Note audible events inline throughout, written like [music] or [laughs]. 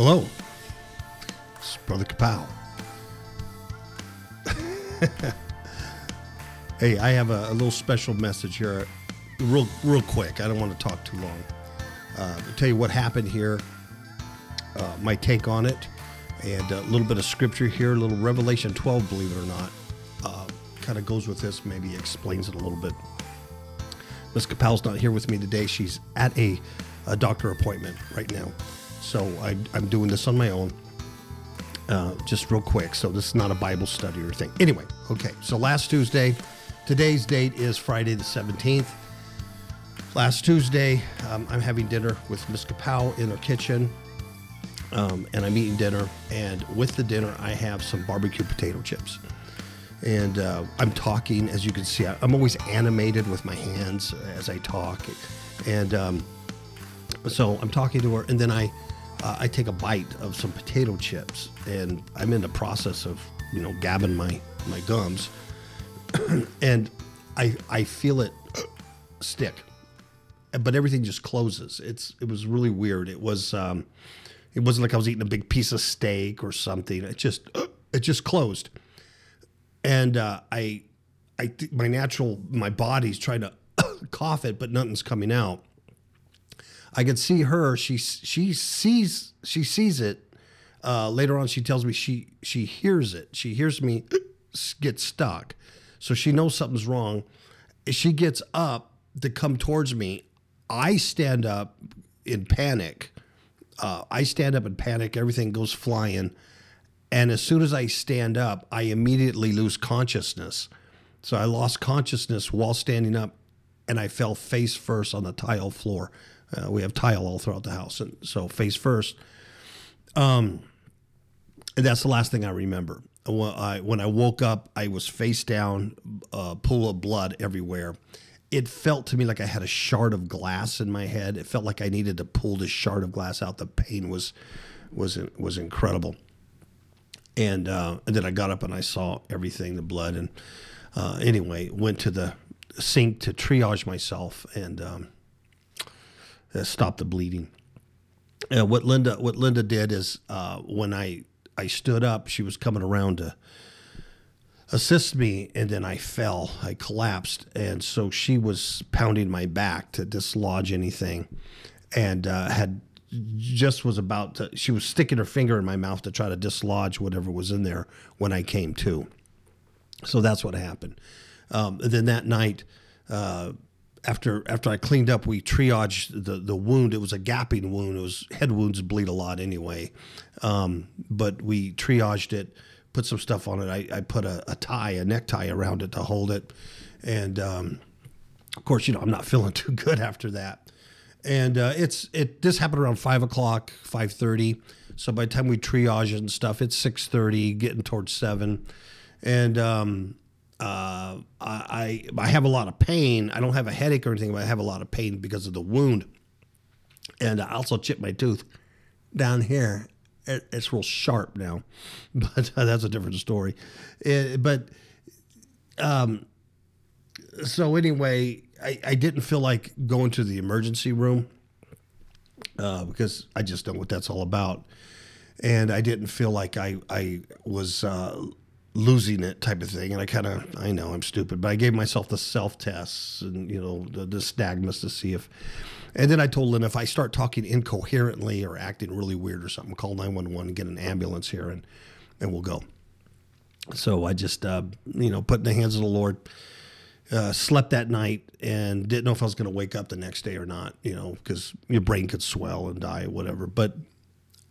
Hello, it's Brother Kapow. [laughs] hey, I have a, a, little special message here, real real quick. I don't want to talk too long. Uh, to tell you what happened here, uh, my take on it, and a little bit of scripture here, a little Revelation 12, believe it or not, uh, kind of goes with this. Maybe explains it a little bit. Miss Kapow's not here with me today. She's at a, a doctor appointment right now. So I, am doing this on my own, uh, just real quick. So this is not a Bible study or thing. Anyway, okay. So last Tuesday, today's date is Friday the 17th. Last Tuesday, um, I'm having dinner with Miss Kapow in her kitchen, um, and I'm eating dinner. And with the dinner, I have some barbecue potato chips and uh, I'm talking. As you can see, I'm always animated with my hands as I talk, and um, so I'm talking to her, and then I uh, I take a bite of some potato chips, and I'm in the process of you know gabbing my my gums, [coughs] and I I feel it [coughs] stick, but everything just closes. It's it was really weird. It was um, it wasn't like I was eating a big piece of steak or something. It just [coughs] it just closed and uh, I, I, my natural, my body's trying to cough it, but nothing's coming out. I could see her. She she sees she sees it. Uh, later on, she tells me she she hears it. She hears me [clears throat] get stuck, so she knows something's wrong. She gets up to come towards me. I stand up in panic. Uh, I stand up in panic. Everything goes flying. And as soon as I stand up, I immediately lose consciousness. So I lost consciousness while standing up and I fell face first on the tile floor. Uh, we have tile all throughout the house. And so face first. Um, and that's the last thing I remember. When I, when I woke up, I was face down, uh, pool of blood everywhere. It felt to me like I had a shard of glass in my head. It felt like I needed to pull this shard of glass out. The pain was was was incredible and uh, and then I got up and I saw everything, the blood, and uh, anyway, went to the sink to triage myself and um, uh, stop the bleeding. And what Linda what Linda did is uh, when I I stood up, she was coming around to assist me, and then I fell, I collapsed, and so she was pounding my back to dislodge anything, and uh, had just was about to, she was sticking her finger in my mouth to try to dislodge whatever was in there when I came to. So that's what happened. Um, then that night, uh, after after I cleaned up, we triaged the the wound. It was a gapping wound. It was head wounds bleed a lot anyway, um, but we triaged it, put some stuff on it. I, I put a, a, tie, a necktie around it to hold it, and um, of course, you know I'm not feeling [laughs] too good after that and uh, it's it. This happened around five o'clock, five thirty. So by the time we triage it and stuff, it's six thirty, getting towards seven, and um, uh, I I have a lot of pain. I don't have a headache or anything, but I have a lot of pain because of the wound, and I also chipped my tooth down here. It, it's real sharp now, [laughs] but uh, that's a different story. It, but um, so anyway, I, I didn't feel like going to the emergency room uh, because I just don't know what that's all about. And I didn't feel like I, I was uh, losing it type of thing. And I kind of, I know I'm stupid, but I gave myself the self tests and, you know, the, the nystagmus to see if, and then I told Lynn if I start talking incoherently or acting really weird or something, call 911 and get an ambulance here and, and we'll go. So I just, uh, you know, put in the hands of the Lord uh, slept that night and didn't know if I was going to wake up the next day or not, you know, because your brain could swell and die, or whatever. But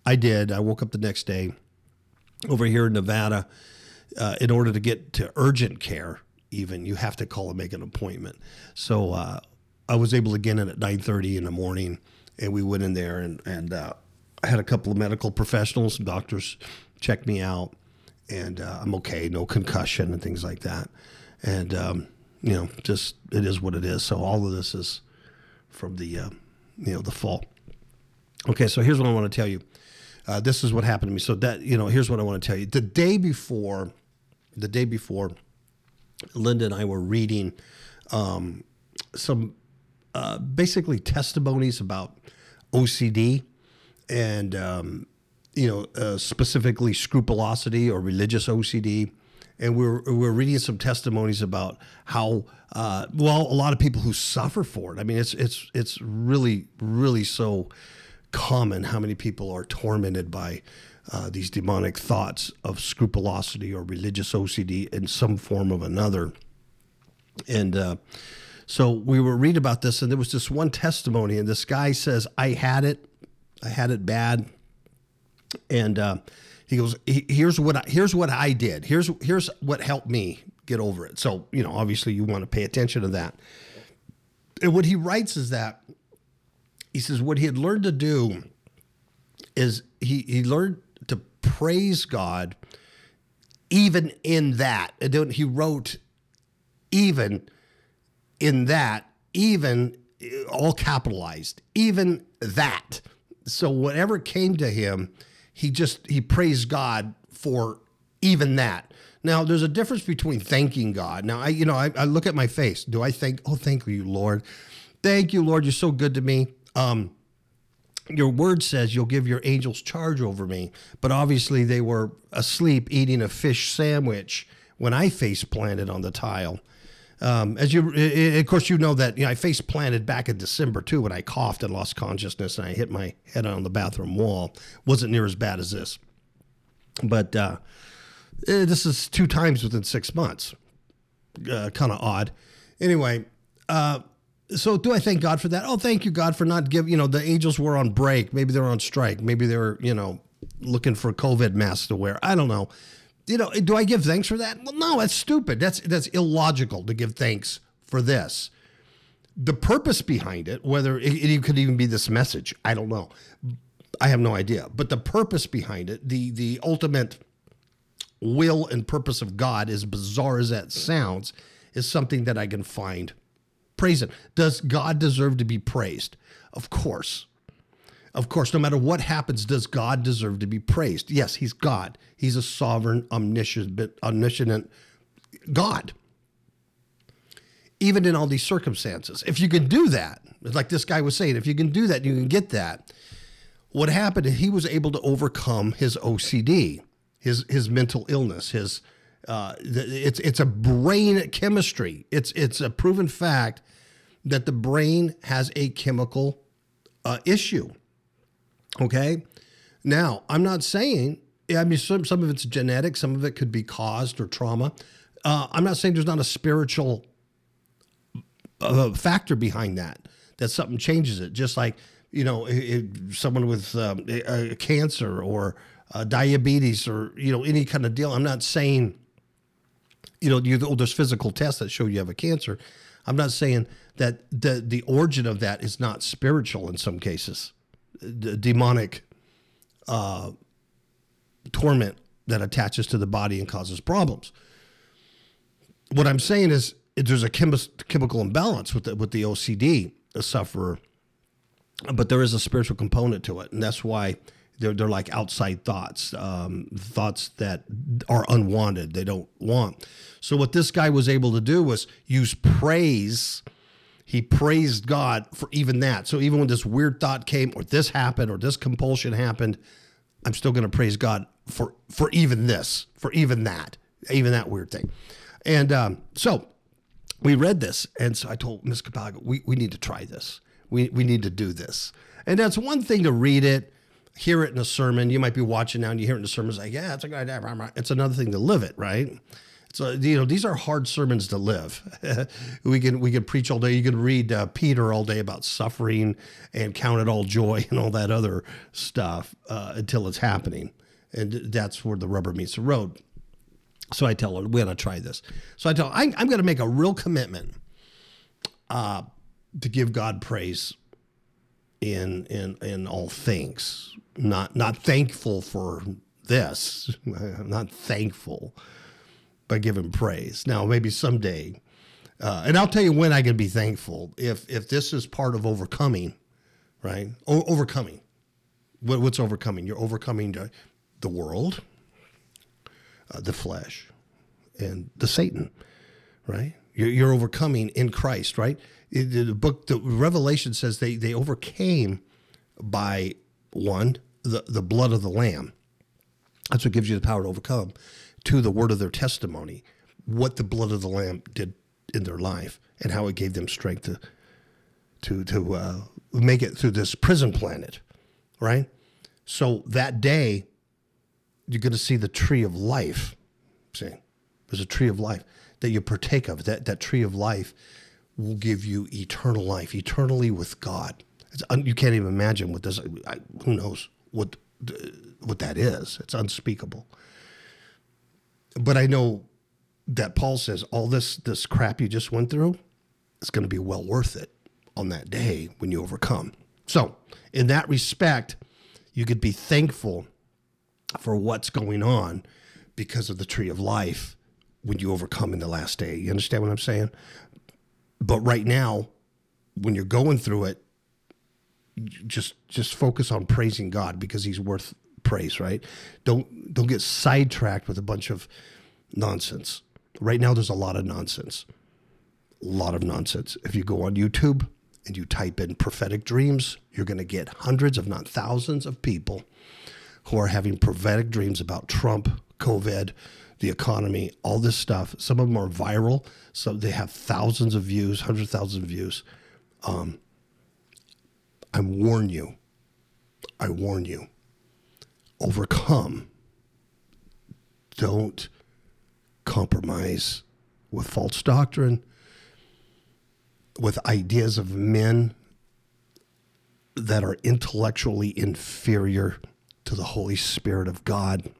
I did. I woke up the next day over here in Nevada. Uh, in order to get to urgent care, even you have to call and make an appointment. So uh, I was able to get in at 9:30 in the morning, and we went in there and and uh, I had a couple of medical professionals, doctors, check me out, and uh, I'm okay, no concussion and things like that, and um, you know, just it is what it is. So all of this is from the uh, you know the fall. Okay, so here's what I want to tell you. Uh, this is what happened to me. So that you know, here's what I want to tell you. The day before, the day before, Linda and I were reading um, some uh, basically testimonies about OCD, and um, you know, uh, specifically scrupulosity or religious OCD. And we're, we're reading some testimonies about how, uh, well, a lot of people who suffer for it. I mean, it's, it's, it's really, really so common how many people are tormented by uh, these demonic thoughts of scrupulosity or religious OCD in some form of another. And uh, so we were reading about this, and there was this one testimony, and this guy says, I had it, I had it bad. And uh, he goes, "Here's what I, here's what I did. Here's here's what helped me get over it." So you know, obviously, you want to pay attention to that. And what he writes is that he says what he had learned to do is he he learned praise God even in that. He wrote even in that, even all capitalized, even that. So whatever came to him, he just he praised God for even that. Now there's a difference between thanking God. Now I you know I, I look at my face. Do I think oh thank you Lord, thank you Lord you're so good to me. Um, your word says you'll give your angels charge over me, but obviously they were asleep eating a fish sandwich when I face planted on the tile. Um, as you, of course, you know that you know, I face planted back in December too when I coughed and lost consciousness and I hit my head on the bathroom wall. wasn't near as bad as this, but uh, eh, this is two times within six months. Uh, kind of odd. Anyway, uh, so do I thank God for that? Oh, thank you, God, for not giving. You know, the angels were on break. Maybe they were on strike. Maybe they were, you know, looking for COVID masks to wear. I don't know you know, do I give thanks for that? Well, no, that's stupid. That's that's illogical to give thanks for this. The purpose behind it, whether it, it could even be this message, I don't know. I have no idea. But the purpose behind it, the the ultimate will and purpose of God, as bizarre as that sounds, is something that I can find. Praise Him. Does God deserve to be praised? Of course. Of course, no matter what happens, does God deserve to be praised? Yes, he's God. He's a sovereign, omniscient, omniscient God. Even in all these circumstances. If you can do that, like this guy was saying, if you can do that, you can get that. What happened is he was able to overcome his OCD, his his mental illness, his uh, it's it's a brain chemistry. It's it's a proven fact that the brain has a chemical uh, issue. Okay. Now, I'm not saying, I mean, some, some of it's genetic, some of it could be caused or trauma. Uh, I'm not saying there's not a spiritual uh, factor behind that, that something changes it. Just like, you know, it, someone with um, a, a cancer or uh, diabetes or, you know, any kind of deal. I'm not saying, you know, you, oh, there's physical tests that show you have a cancer. I'm not saying that the, the origin of that is not spiritual in some cases d- demonic uh, torment that attaches to the body and causes problems. What I'm saying is there's a chemical imbalance with the, with the OCD sufferer, but there is a spiritual component to it, and that's why they're they're like outside thoughts, um, thoughts that are unwanted. They don't want. So what this guy was able to do was use praise he praised God for even that. So even when this weird thought came, or this happened, or this compulsion happened, I'm still going to praise God for for even this, for even that, even that weird thing. And um, so we read this, and so I told Miss Capago, we, we need to try this. We, we need to do this. And that's one thing to read it, hear it in a sermon. You might be watching now and you hear it in a sermon, it's like, yeah, it's a good idea. It's another thing to live it, right? So you know these are hard sermons to live. [laughs] we can we can preach all day. You can read uh, Peter all day about suffering and count it all joy [laughs] and all that other stuff uh, until it's happening, and that's where the rubber meets the road. So I tell her we're gonna try this. So I tell her, I, am gonna make a real commitment uh, to give God praise in in in all things. Not not thankful for this. I'm [laughs] not thankful by giving praise. Now, maybe someday, uh, and I'll tell you when I can be thankful if if this is part of overcoming, right? O- overcoming. What, what's overcoming? You're overcoming the, the world, uh, the flesh, and the Satan, right? You're, you're overcoming in Christ, right? The book, the Revelation says they they overcame by one the, the blood of the Lamb. That's what gives you the power to overcome. To the word of their testimony, what the blood of the Lamb did in their life, and how it gave them strength to to to uh, make it through this prison planet, right? So that day, you're going to see the tree of life. See, there's a tree of life that you partake of. That that tree of life will give you eternal life, eternally with God. You can't even imagine what this. I, who knows what what that is? It's unspeakable. But I know that Paul says all this this crap you just went through is going to be well worth it on that day when you overcome. So, in that respect, you could be thankful for what's going on because of the tree of life when you overcome in the last day. You understand what I'm saying? But right now, when you're going through it, just just focus on praising God because he's worth praise, right? Don't don't get sidetracked with a bunch of nonsense. Right now there's a lot of nonsense. A lot of nonsense. If you go on YouTube and you type in prophetic dreams, you're going to get hundreds if not thousands of people who are having prophetic dreams about Trump, COVID, the economy, all this stuff. Some of them are viral, so they have thousands of views, hundred thousand views. Um, I warn you. I warn you. Overcome. Don't compromise with false doctrine, with ideas of men that are intellectually inferior to the Holy Spirit of God.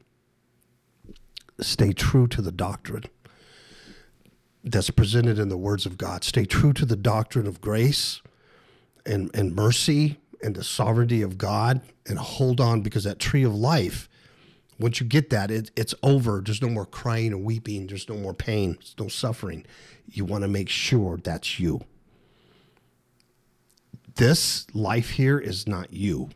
Stay true to the doctrine that's presented in the words of God. Stay true to the doctrine of grace and, and mercy and the sovereignty of God and hold on because that tree of life, once you get that, it, it's over. There's no more crying and weeping. There's no more pain. There's no suffering. You want to make sure that's you. This life here is not you.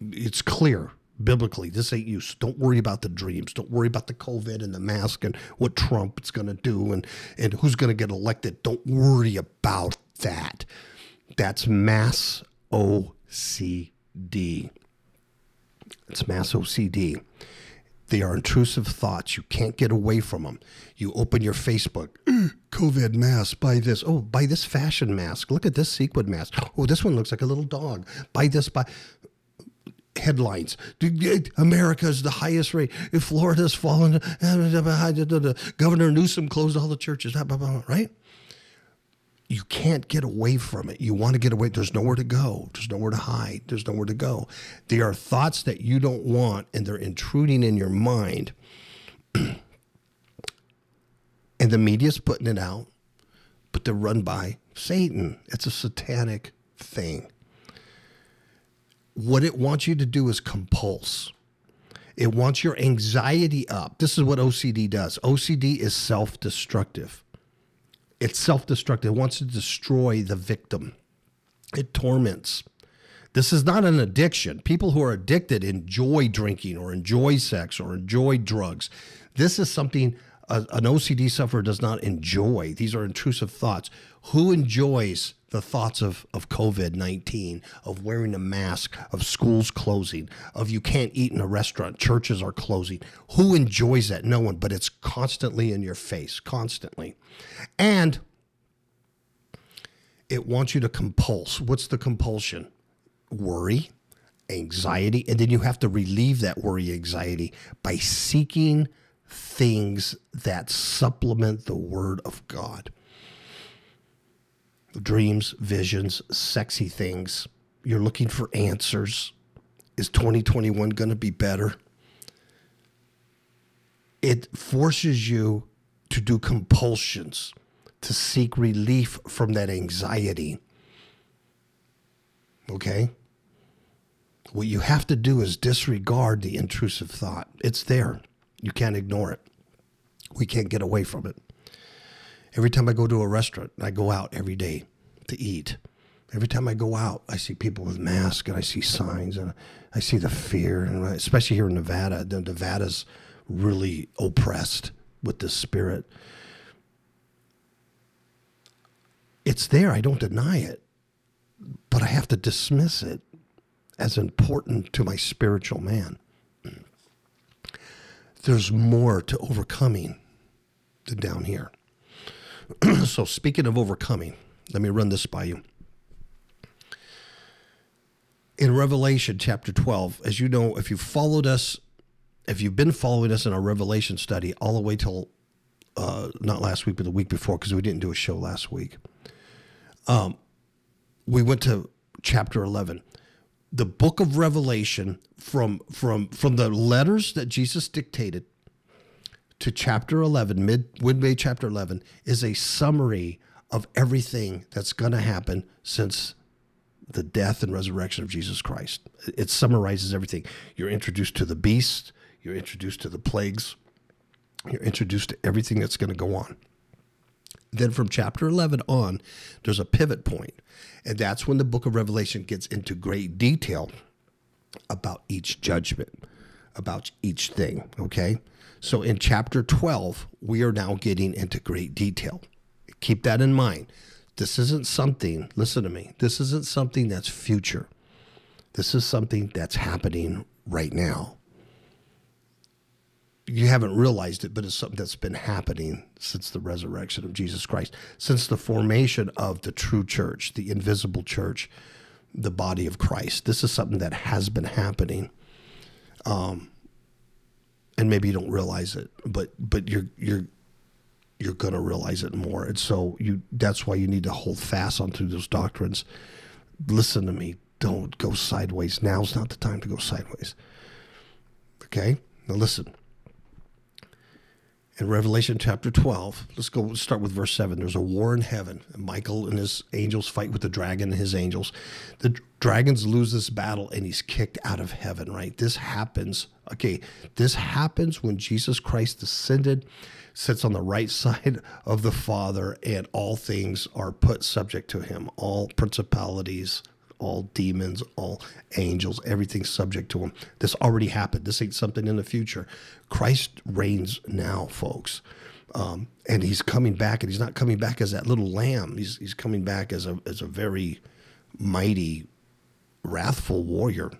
It's clear biblically. This ain't you. So don't worry about the dreams. Don't worry about the COVID and the mask and what Trump is going to do and, and who's going to get elected. Don't worry about that. That's mass OCD. It's mass OCD. They are intrusive thoughts. You can't get away from them. You open your Facebook, COVID mask, buy this. Oh, buy this fashion mask. Look at this sequin mask. Oh, this one looks like a little dog. Buy this, buy headlines. America's the highest rate. Florida's fallen, Governor Newsom closed all the churches, right? You can't get away from it. You want to get away. There's nowhere to go. There's nowhere to hide. There's nowhere to go. They are thoughts that you don't want, and they're intruding in your mind. [clears throat] and the media's putting it out, but they're run by Satan. It's a satanic thing. What it wants you to do is compulse. It wants your anxiety up. This is what OCD does. OCD is self destructive. It's self destructive. It wants to destroy the victim, it torments. This is not an addiction. People who are addicted enjoy drinking or enjoy sex or enjoy drugs. This is something a, an OCD sufferer does not enjoy. These are intrusive thoughts. Who enjoys the thoughts of, of COVID 19, of wearing a mask, of schools closing, of you can't eat in a restaurant, churches are closing. Who enjoys that? No one, but it's constantly in your face, constantly. And it wants you to compulse. What's the compulsion? Worry, anxiety, and then you have to relieve that worry, anxiety by seeking things that supplement the Word of God dreams, visions, sexy things. You're looking for answers. Is 2021 going to be better? It forces you to do compulsions, to seek relief from that anxiety. Okay? What you have to do is disregard the intrusive thought. It's there. You can't ignore it. We can't get away from it. Every time I go to a restaurant, I go out every day to eat. Every time I go out, I see people with masks and I see signs and I see the fear. And especially here in Nevada, Nevada's really oppressed with this spirit. It's there. I don't deny it, but I have to dismiss it as important to my spiritual man. There's more to overcoming than down here. [clears throat] so, speaking of overcoming, let me run this by you. In Revelation chapter 12, as you know, if you followed us, if you've been following us in our Revelation study all the way till uh, not last week, but the week before, because we didn't do a show last week, um, we went to chapter 11 the book of revelation from from from the letters that jesus dictated to chapter 11 mid midway chapter 11 is a summary of everything that's going to happen since the death and resurrection of jesus christ it summarizes everything you're introduced to the beast you're introduced to the plagues you're introduced to everything that's going to go on then from chapter 11 on, there's a pivot point, and that's when the book of Revelation gets into great detail about each judgment, about each thing. Okay. So in chapter 12, we are now getting into great detail. Keep that in mind. This isn't something, listen to me, this isn't something that's future. This is something that's happening right now you haven't realized it, but it's something that's been happening since the resurrection of Jesus Christ, since the formation of the true church, the invisible church, the body of Christ. This is something that has been happening. Um, and maybe you don't realize it, but but you're you're you're going to realize it more. And so you that's why you need to hold fast onto those doctrines. Listen to me. Don't go sideways. Now's not the time to go sideways. Okay? Now listen in Revelation chapter 12. Let's go start with verse 7. There's a war in heaven. Michael and his angels fight with the dragon and his angels. The dragons lose this battle and he's kicked out of heaven, right? This happens. Okay, this happens when Jesus Christ descended, sits on the right [laughs] side of the Father, and all things are put subject to him. All principalities, all demons, all angels, everything's subject to him. This already happened. This ain't something in the future. Christ reigns now, folks. Um, and he's coming back, and he's not coming back as that little lamb. He's, he's coming back as a, as a very mighty, wrathful warrior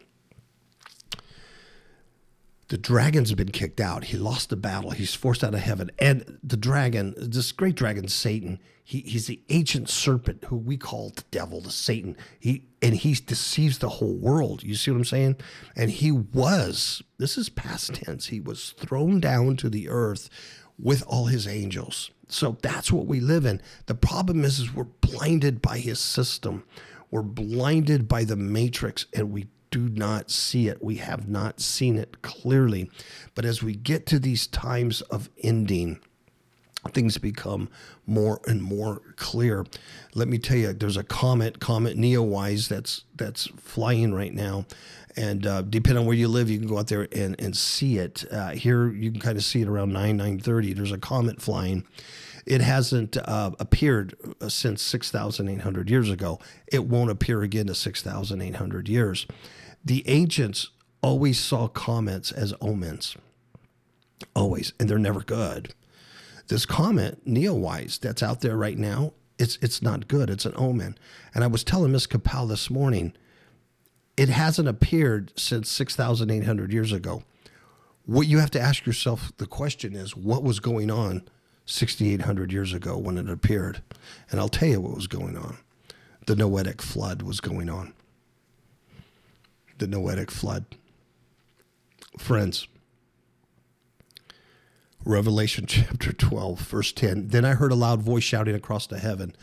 the dragon's been kicked out. He lost the battle. He's forced out of heaven. And the dragon, this great dragon, Satan, he, he's the ancient serpent who we call the devil, the Satan. He and he deceives the whole world. You see what I'm saying? And he was, this is past tense, he was thrown down to the earth with all his angels. So that's what we live in. The problem is, is we're blinded by his system. We're blinded by the matrix and we do not see it. We have not seen it clearly. But as we get to these times of ending, things become more and more clear. Let me tell you, there's a comet, Comet Neowise, that's that's flying right now, and uh, depending on where you live, you can go out there and and see it. Uh, here, you can kind of see it around nine nine thirty. There's a comet flying. It hasn't uh, appeared uh, since 6,800 years ago. It won't appear again to 6,800 years the ancients always saw comets as omens, always, and they're never good. This comet, Neowise, that's out there right now, it's it's not good. It's an omen. And I was telling Miss Kapow this morning, it hasn't appeared since 6,800 years ago. What you have to ask yourself the question is, what was going on 6,800 years ago when it appeared? And I'll tell you what was going on. The Noetic flood was going on the Noetic flood. Friends, Revelation [laughs] chapter 12, verse 10. Then I heard a loud voice shouting across the heaven,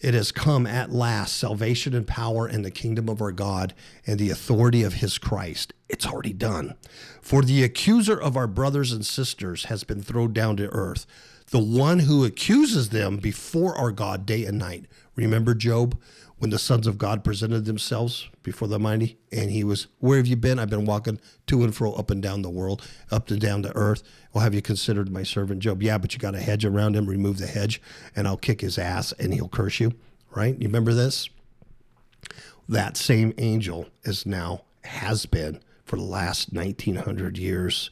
It has come at last, salvation and power and the kingdom of our God and the authority of his Christ. It's already done. For the accuser of our brothers and sisters has been thrown down to earth, the one who accuses them before our God day and night. Remember Job? When the sons of God presented themselves before the mighty, and he was, Where have you been? I've been walking to and fro, up and down the world, up and down the earth. Well, have you considered my servant Job? Yeah, but you got a hedge around him, remove the hedge, and I'll kick his ass and he'll curse you. Right? You remember this? That same angel is now, has been for the last 1900 years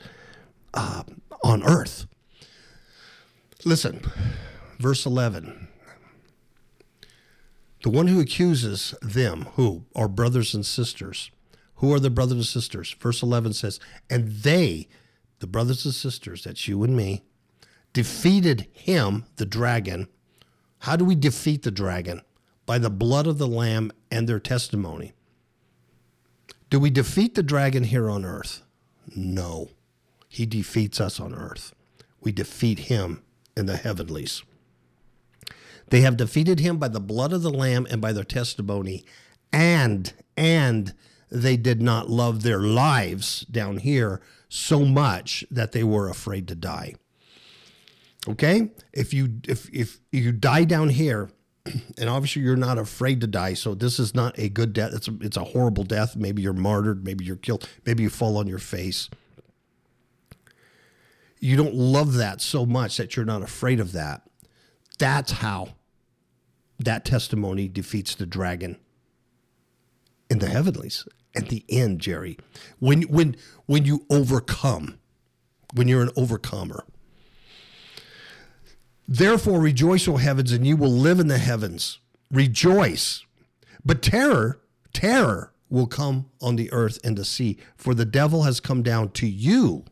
uh, on earth. Listen, verse 11 the one who accuses them, who are brothers and sisters, Who are the brothers and sisters? Verse 11 says, And they, the brothers and sisters, that's you and me, defeated him, the dragon. How do we defeat the dragon? By the blood of the Lamb and their testimony. Do we defeat the dragon here on earth? No. He defeats us on earth. We defeat him in the heavenlies. They have defeated him by the blood of the lamb and by their testimony and and they did not love their lives down here so much that they were afraid to die. Okay? If you if if you die down here, [clears throat] and obviously you're not afraid to die, so this is not a good death. It's a, it's a horrible death. Maybe you're martyred, maybe you're killed, maybe you fall on your face. You don't love that so much that you're not afraid of that. That's how that testimony defeats the dragon in the heavenlies at the end, Jerry. When when when you overcome, when you're an overcomer. Therefore rejoice, O heavens, and you will live in the heavens. Rejoice. But terror, terror will come on the earth and the sea, for the devil has come down to you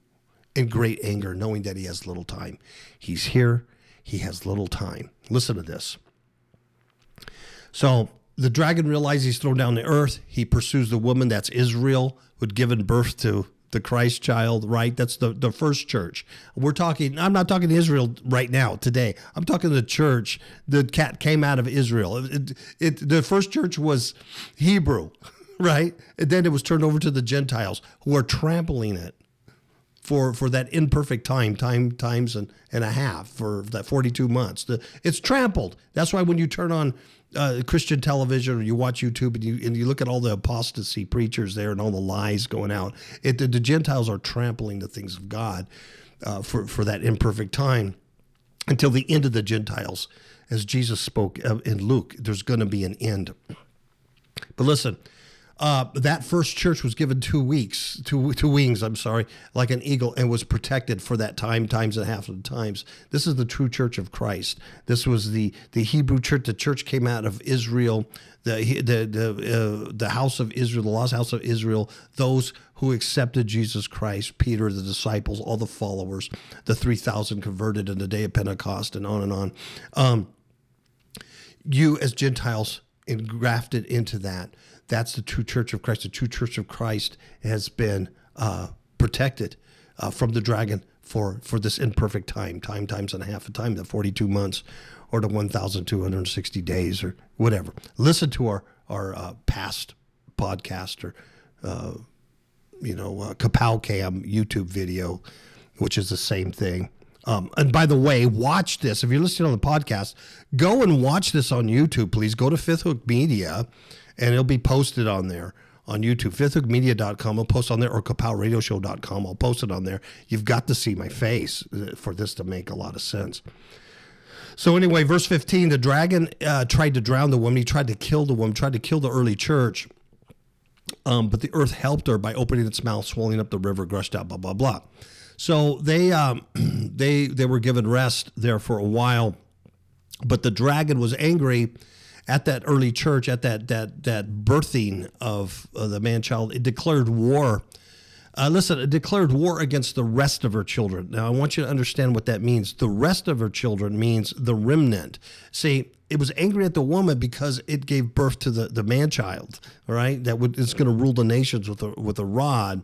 in great anger, knowing that he has little time. He's here, he has little time. Listen to this. So the dragon realizes he's thrown down the earth. He pursues the woman that's Israel, who'd given birth to the Christ child, right? That's the, the first church. We're talking, I'm not talking to Israel right now, today. I'm talking to the church. The cat came out of Israel. It, it, the first church was Hebrew, [laughs] right? And then it was turned over to the Gentiles who are trampling it for, for that imperfect time, time times and, and a half for that 42 months. The, it's trampled. That's why when you turn on uh, Christian television or you watch YouTube and you and you look at all the apostasy preachers there and all the lies going out, it, the, the Gentiles are trampling the things of God uh, for for that imperfect time until the end of the Gentiles, as Jesus spoke uh, in Luke. There's going to be an end. But listen, uh, that first church was given two weeks, two, two wings, I'm sorry, like an eagle, and was protected for that time, times and a half of the times. This is the true church of Christ. This was the, the Hebrew church. The church came out of Israel, the, the, the, uh, the house of Israel, the lost house of Israel, those who accepted Jesus Christ, Peter, the disciples, all the followers, the 3,000 converted in the day of Pentecost, and on and on. Um, you, as Gentiles, engrafted into that that's the true church of Christ. The true church of Christ has been uh, protected uh, from the dragon for, for this imperfect time, time times and a half a time, the 42 months or the 1,260 days or whatever. Listen to our, our uh, past podcast or, uh, you know, uh, Kapow Cam YouTube video, which is the same thing. Um, and by the way, watch this. If you're listening on the podcast, go and watch this on YouTube, please. Go to Fifth Hook Media and it'll be posted on there on YouTube. FifthHookMedia.com. I'll post on there or KapowRadioshow.com. I'll post it on there. You've got to see my face uh, for this to make a lot of sense. So anyway, verse 15, the dragon uh, tried to drown the woman. He tried to kill the woman, tried to kill the early church. Um, but the earth helped her by opening its mouth, swallowing up the river, gushed out, blah, blah, blah. So they, um, [clears throat] they, they were given rest there for a while. But the dragon was angry at that early church, at that that that birthing of uh, the man child, it declared war. Uh, listen, it declared war against the rest of her children. Now, I want you to understand what that means. The rest of her children means the remnant. See, it was angry at the woman because it gave birth to the, the man child, all right, that would, going to rule the nations with a, with a rod.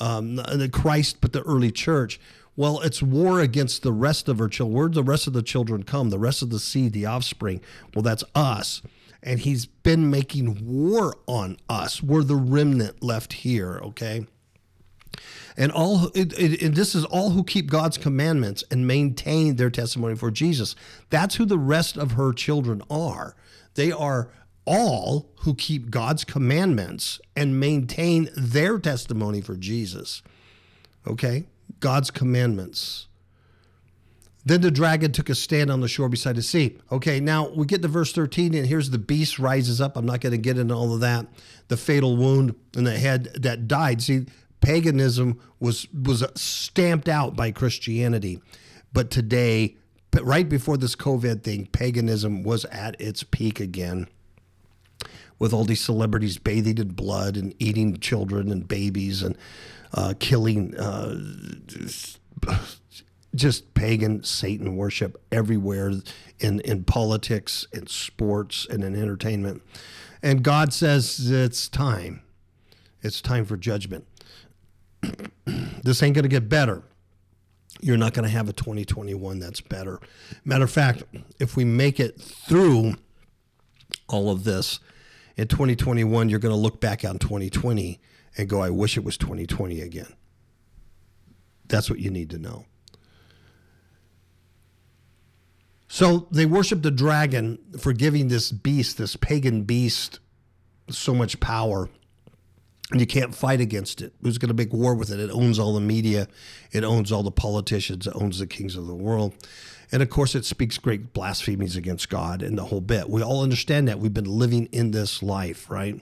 Um, the Christ, but the early church. Well, it's war against the rest of her children. Where the rest of the children come? The rest of the seed, the offspring. Well, that's us. And he's been making war on us. We're the remnant left here, okay? And all it, it, and this is all who keep God's commandments and maintain their testimony for Jesus. That's who the rest of her children are. They are all who keep God's commandments and maintain their testimony for Jesus. Okay? God's commandments. Then the dragon took a stand on the shore beside the sea. Okay, now we get to verse 13, and here's the beast rises up. I'm not going to get into all of that. The fatal wound in the head that died. See, paganism was was stamped out by Christianity, but today, right before this COVID thing, paganism was at its peak again. With all these celebrities bathing in blood and eating children and babies and uh, killing uh, just pagan Satan worship everywhere in, in politics, in sports, and in entertainment. And God says it's time. It's time for judgment. [clears throat] this ain't going to get better. You're not going to have a 2021 that's better. Matter of fact, if we make it through all of this in 2021, you're going to look back on 2020 and go, I wish it was 2020 again. That's what you need to know. So they worship the dragon for giving this beast, this pagan beast, so much power. And you can't fight against it. Who's going to make war with it? It owns all the media, it owns all the politicians, it owns the kings of the world. And of course, it speaks great blasphemies against God and the whole bit. We all understand that. We've been living in this life, right?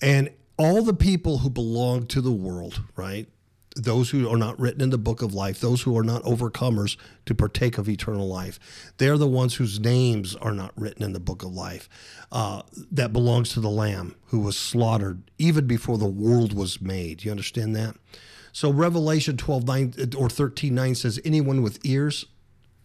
And all the people who belong to the world, right? those who are not written in the book of life, those who are not overcomers to partake of eternal life. They're the ones whose names are not written in the book of life. Uh, that belongs to the Lamb who was slaughtered even before the world was made. You understand that? So Revelation 12, 9 or 13, 9 says, Anyone with ears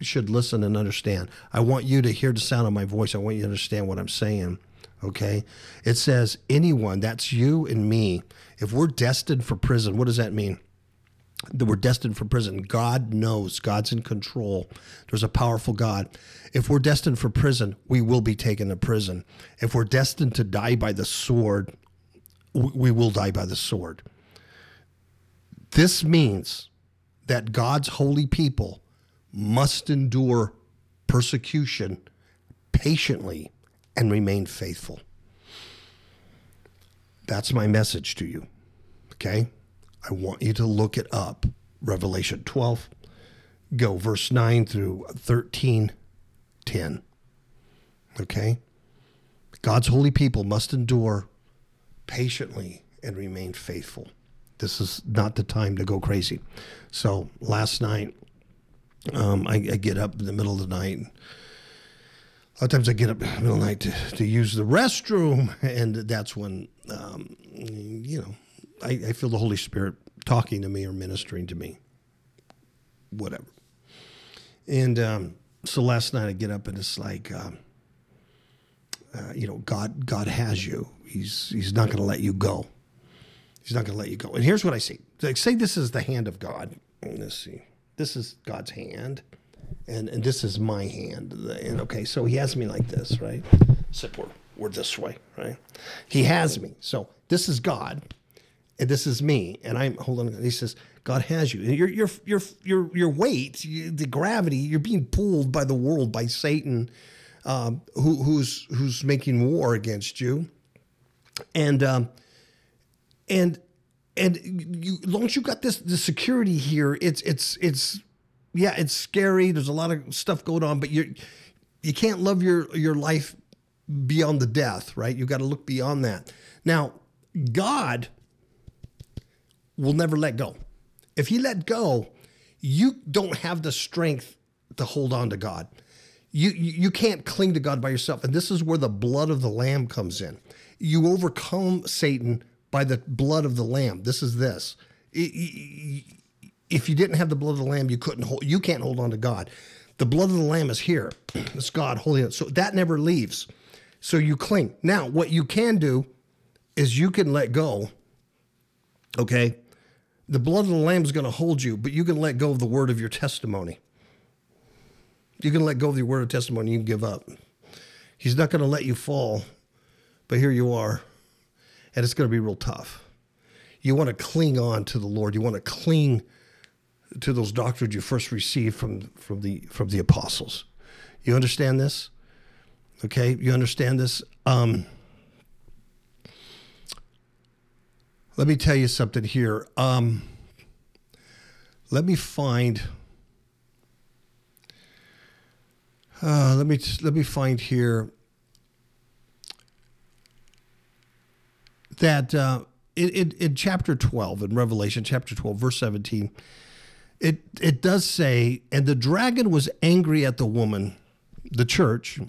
should listen and understand. I want you to hear the sound of my voice. I want you to understand what I'm saying. Okay? It says, Anyone, that's you and me. If we're destined for prison, what does that mean? that we're destined for prison. God knows. God's in control. There's a powerful God. If we're destined for prison, we will be taken to prison. If we're destined to die by the sword, we will die by the sword. This means that God's holy people must endure persecution patiently and remain faithful. That's my message to you. Okay? I want you to look it up. Revelation 12, go verse 9 through 13, 10. Okay? God's holy people must endure patiently and remain faithful. This is not the time to go crazy. So last night, um, I, I, get up in the middle of the night. A lot of times I get up in the middle of the night to, to use the restroom, [laughs] and that's when, um, you know, I, I feel the Holy Spirit talking to me or ministering to me, whatever. And um, so last night I get up and it's like, um, uh, you know, God, God has you. He's He's not going to let you go. He's not going to let you go. And here's what I see. Like, say this is the hand of God. Let's see. This is God's hand, and and this is my hand. And okay, so He has me like this, right? Except we're we're this way, right? He has me. So this is God and this is me, and I'm hold on. He says, God has you. Your your your your your weight, the gravity, you're being pulled by the world, by Satan, um, who, who's who's making war against you, and um, and and you, long as you got this the security here, it's it's it's yeah, it's scary. There's a lot of stuff going on, but you you can't love your your life beyond the death, right? You got to look beyond that. Now, God will never let go. If he let go, you don't have the strength to hold on to God. You, you can't cling to God by yourself. And this is where the blood of the Lamb comes in. You overcome Satan by the blood of the Lamb. This is this. If you didn't have the blood of the Lamb, you couldn't hold, you can't hold on to God. The blood of the Lamb is here. [clears throat] It's God it. So that never leaves. So you cling. Now, what you can do is you can let go Okay? The blood of the Lamb is going to hold you, but you can let go of the word of your testimony. You can let go of your word of testimony, you can give up. He's not going to let you fall, but here you are, and it's going to be real tough. You want to cling on to the Lord. You want to cling to those doctrines you first received from, from, the, from the apostles. You understand this? Okay, you understand this? Um, Let me tell you something here. Um, let me find. Uh, let me let me find here that uh, in, in, in chapter twelve in Revelation chapter twelve verse seventeen, it it does say, and the dragon was angry at the woman, the church,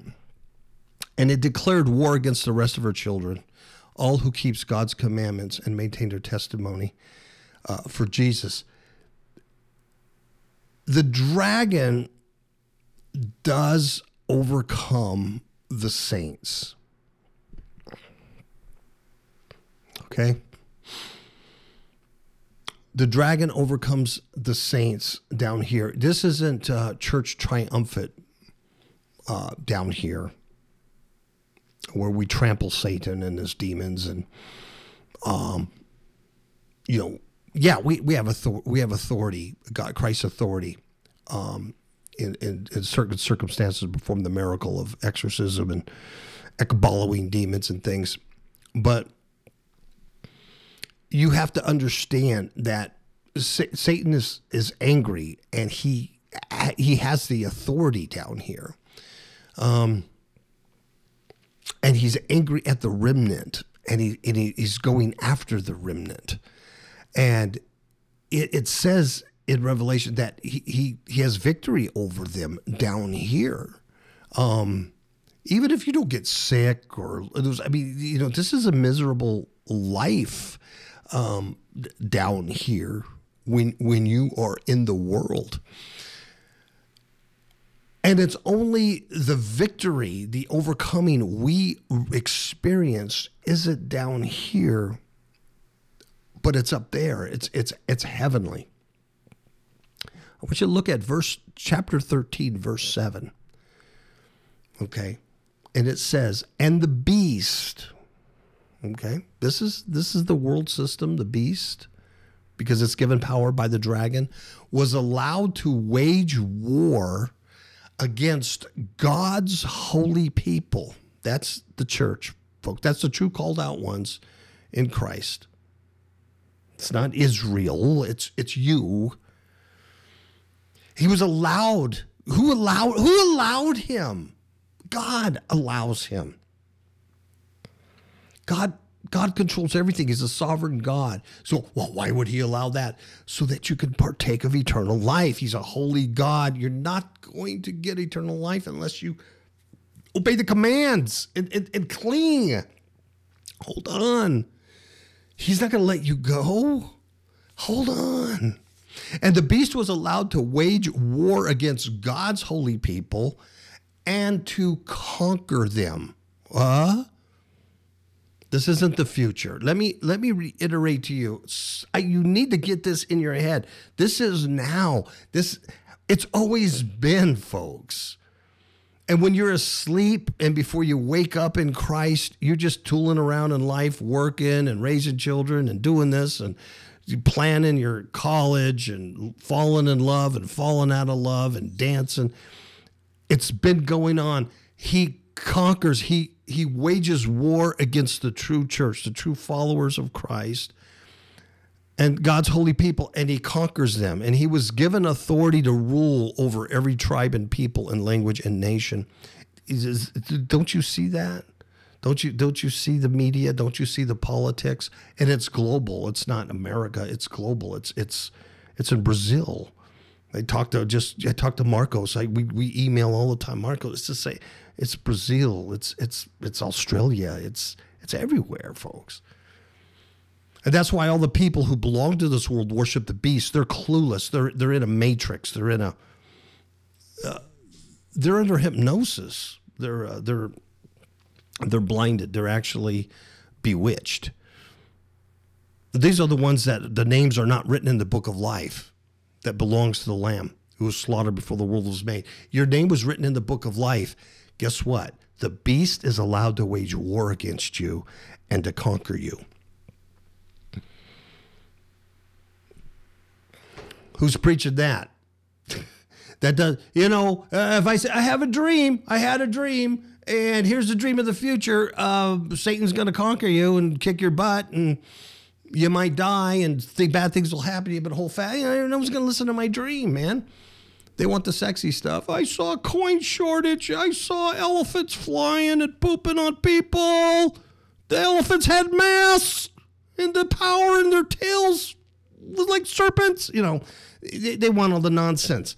And it declared war against the rest of her children, all who keeps God's commandments and maintain their testimony uh, for Jesus. The dragon does overcome the saints. Okay? The dragon overcomes the saints down here. This isn't uh, church triumphant uh, down here where we trample Satan and his demons and um you know yeah we, we have author- we have authority God Christ's authority um in, in, in certain circumstances perform the miracle of exorcism and ekballowing demons and things but you have to understand that Satan is is angry and he he has the authority down here um and he's angry at the remnant and, he, and he, he's going after the remnant. And it, it says in Revelation that he, he, he has victory over them down here. Um, even if you don't get sick or I mean, you know, this is a miserable life um, down here when when you are in the world. And it's only the victory, the overcoming we experience isn't down here, but it's up there. It's it's it's heavenly. I want you to look at verse chapter 13, verse 7. Okay. And it says, and the beast. Okay. This is this is the world system, the beast, because it's given power by the dragon, was allowed to wage war against God's holy people. That's the church, folks. That's the true called out ones in Christ. It's not Israel, it's it's you. He was allowed. Who allowed who allowed him? God allows him. God God controls everything. He's a sovereign God. So, well, why would he allow that? So that you can partake of eternal life. He's a holy God. You're not going to get eternal life unless you obey the commands and, and, and cling. Hold on. He's not going to let you go. Hold on. And the beast was allowed to wage war against God's holy people and to conquer them. Uh, this isn't the future. Let me let me reiterate to you. I, you need to get this in your head. This is now. This it's always been, folks. And when you're asleep and before you wake up in Christ, you're just tooling around in life, working and raising children and doing this and planning your college and falling in love and falling out of love and dancing. It's been going on. He conquers, he he wages war against the true church, the true followers of Christ and God's holy people, and he conquers them. And he was given authority to rule over every tribe and people and language and nation. Says, don't you see that? Don't you don't you see the media? Don't you see the politics? And it's global. It's not America. It's global. It's it's it's in Brazil. I talked to just I talked to Marcos. I, we we email all the time. Marcos to say it's Brazil, it's it's it's Australia, it's it's everywhere, folks. And that's why all the people who belong to this world worship the beast. They're clueless. They're they're in a matrix. They're in a uh, they're under hypnosis. They're uh, they're they're blinded. They're actually bewitched. These are the ones that the names are not written in the book of life that belongs to the lamb who was slaughtered before the world was made. Your name was written in the book of life guess what? The beast is allowed to wage war against you and to conquer you. Who's preaching that? [laughs] that does, you know, uh, if I say, I have a dream, I had a dream, and here's the dream of the future uh, Satan's going to conquer you and kick your butt, and you might die, and think bad things will happen to you, but whole fat, you know, no one's going to listen to my dream, man. They want the sexy stuff. I saw coin shortage. I saw elephants flying and pooping on people. The elephants had mass, and the power in their tails was like serpents. You know, they, they want all the nonsense.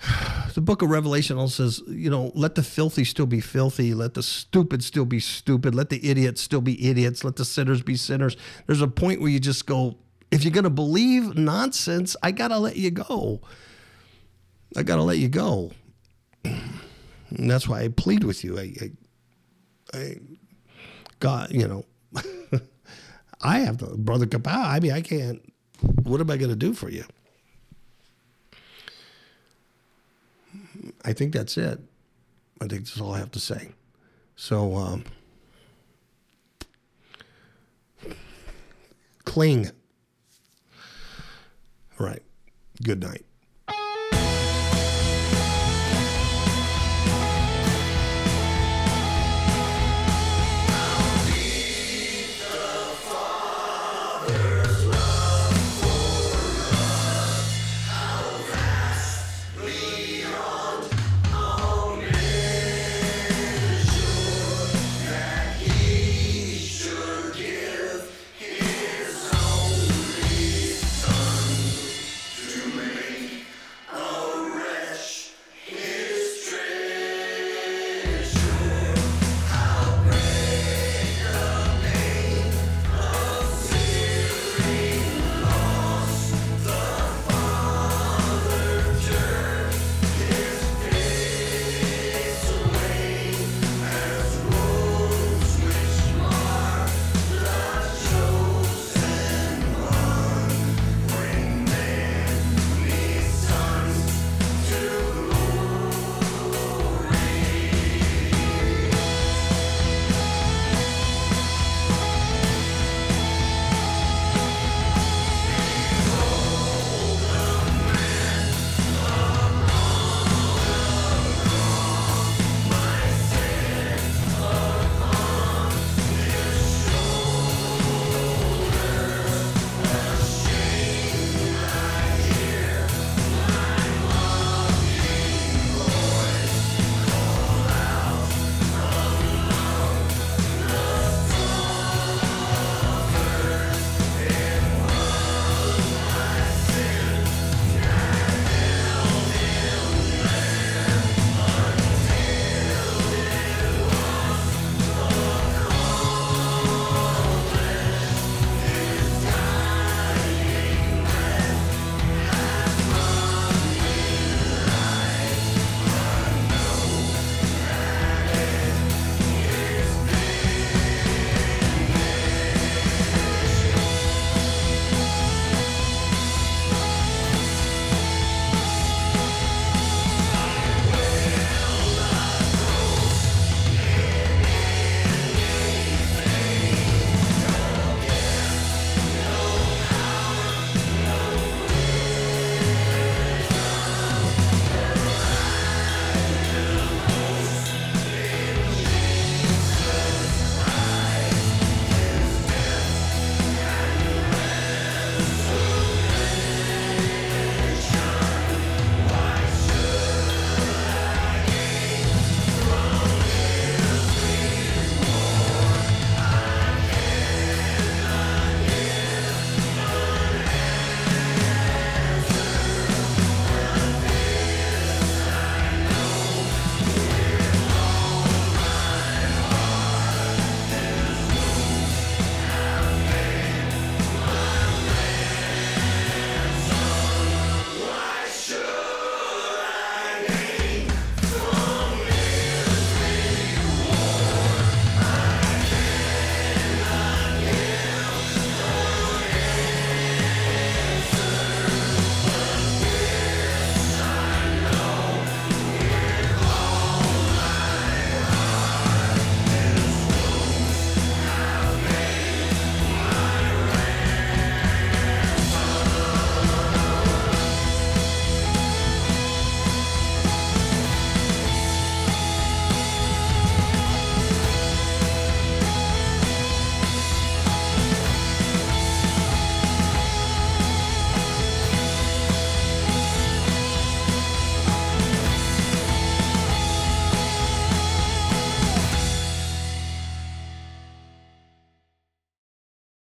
[sighs] the book of Revelation also says, you know, let the filthy still be filthy, let the stupid still be stupid, let the idiots still be idiots, let the sinners be sinners. There's a point where you just go, if you're going to believe nonsense, I got to let you go. I got to let you go. And that's why I plead with you. I, I, I God, you know, [laughs] I have the Brother Kapow. I mean, I can't, what am I going to do for you? I think that's it. I think that's all I have to say. So, um, cling. All right. Good night.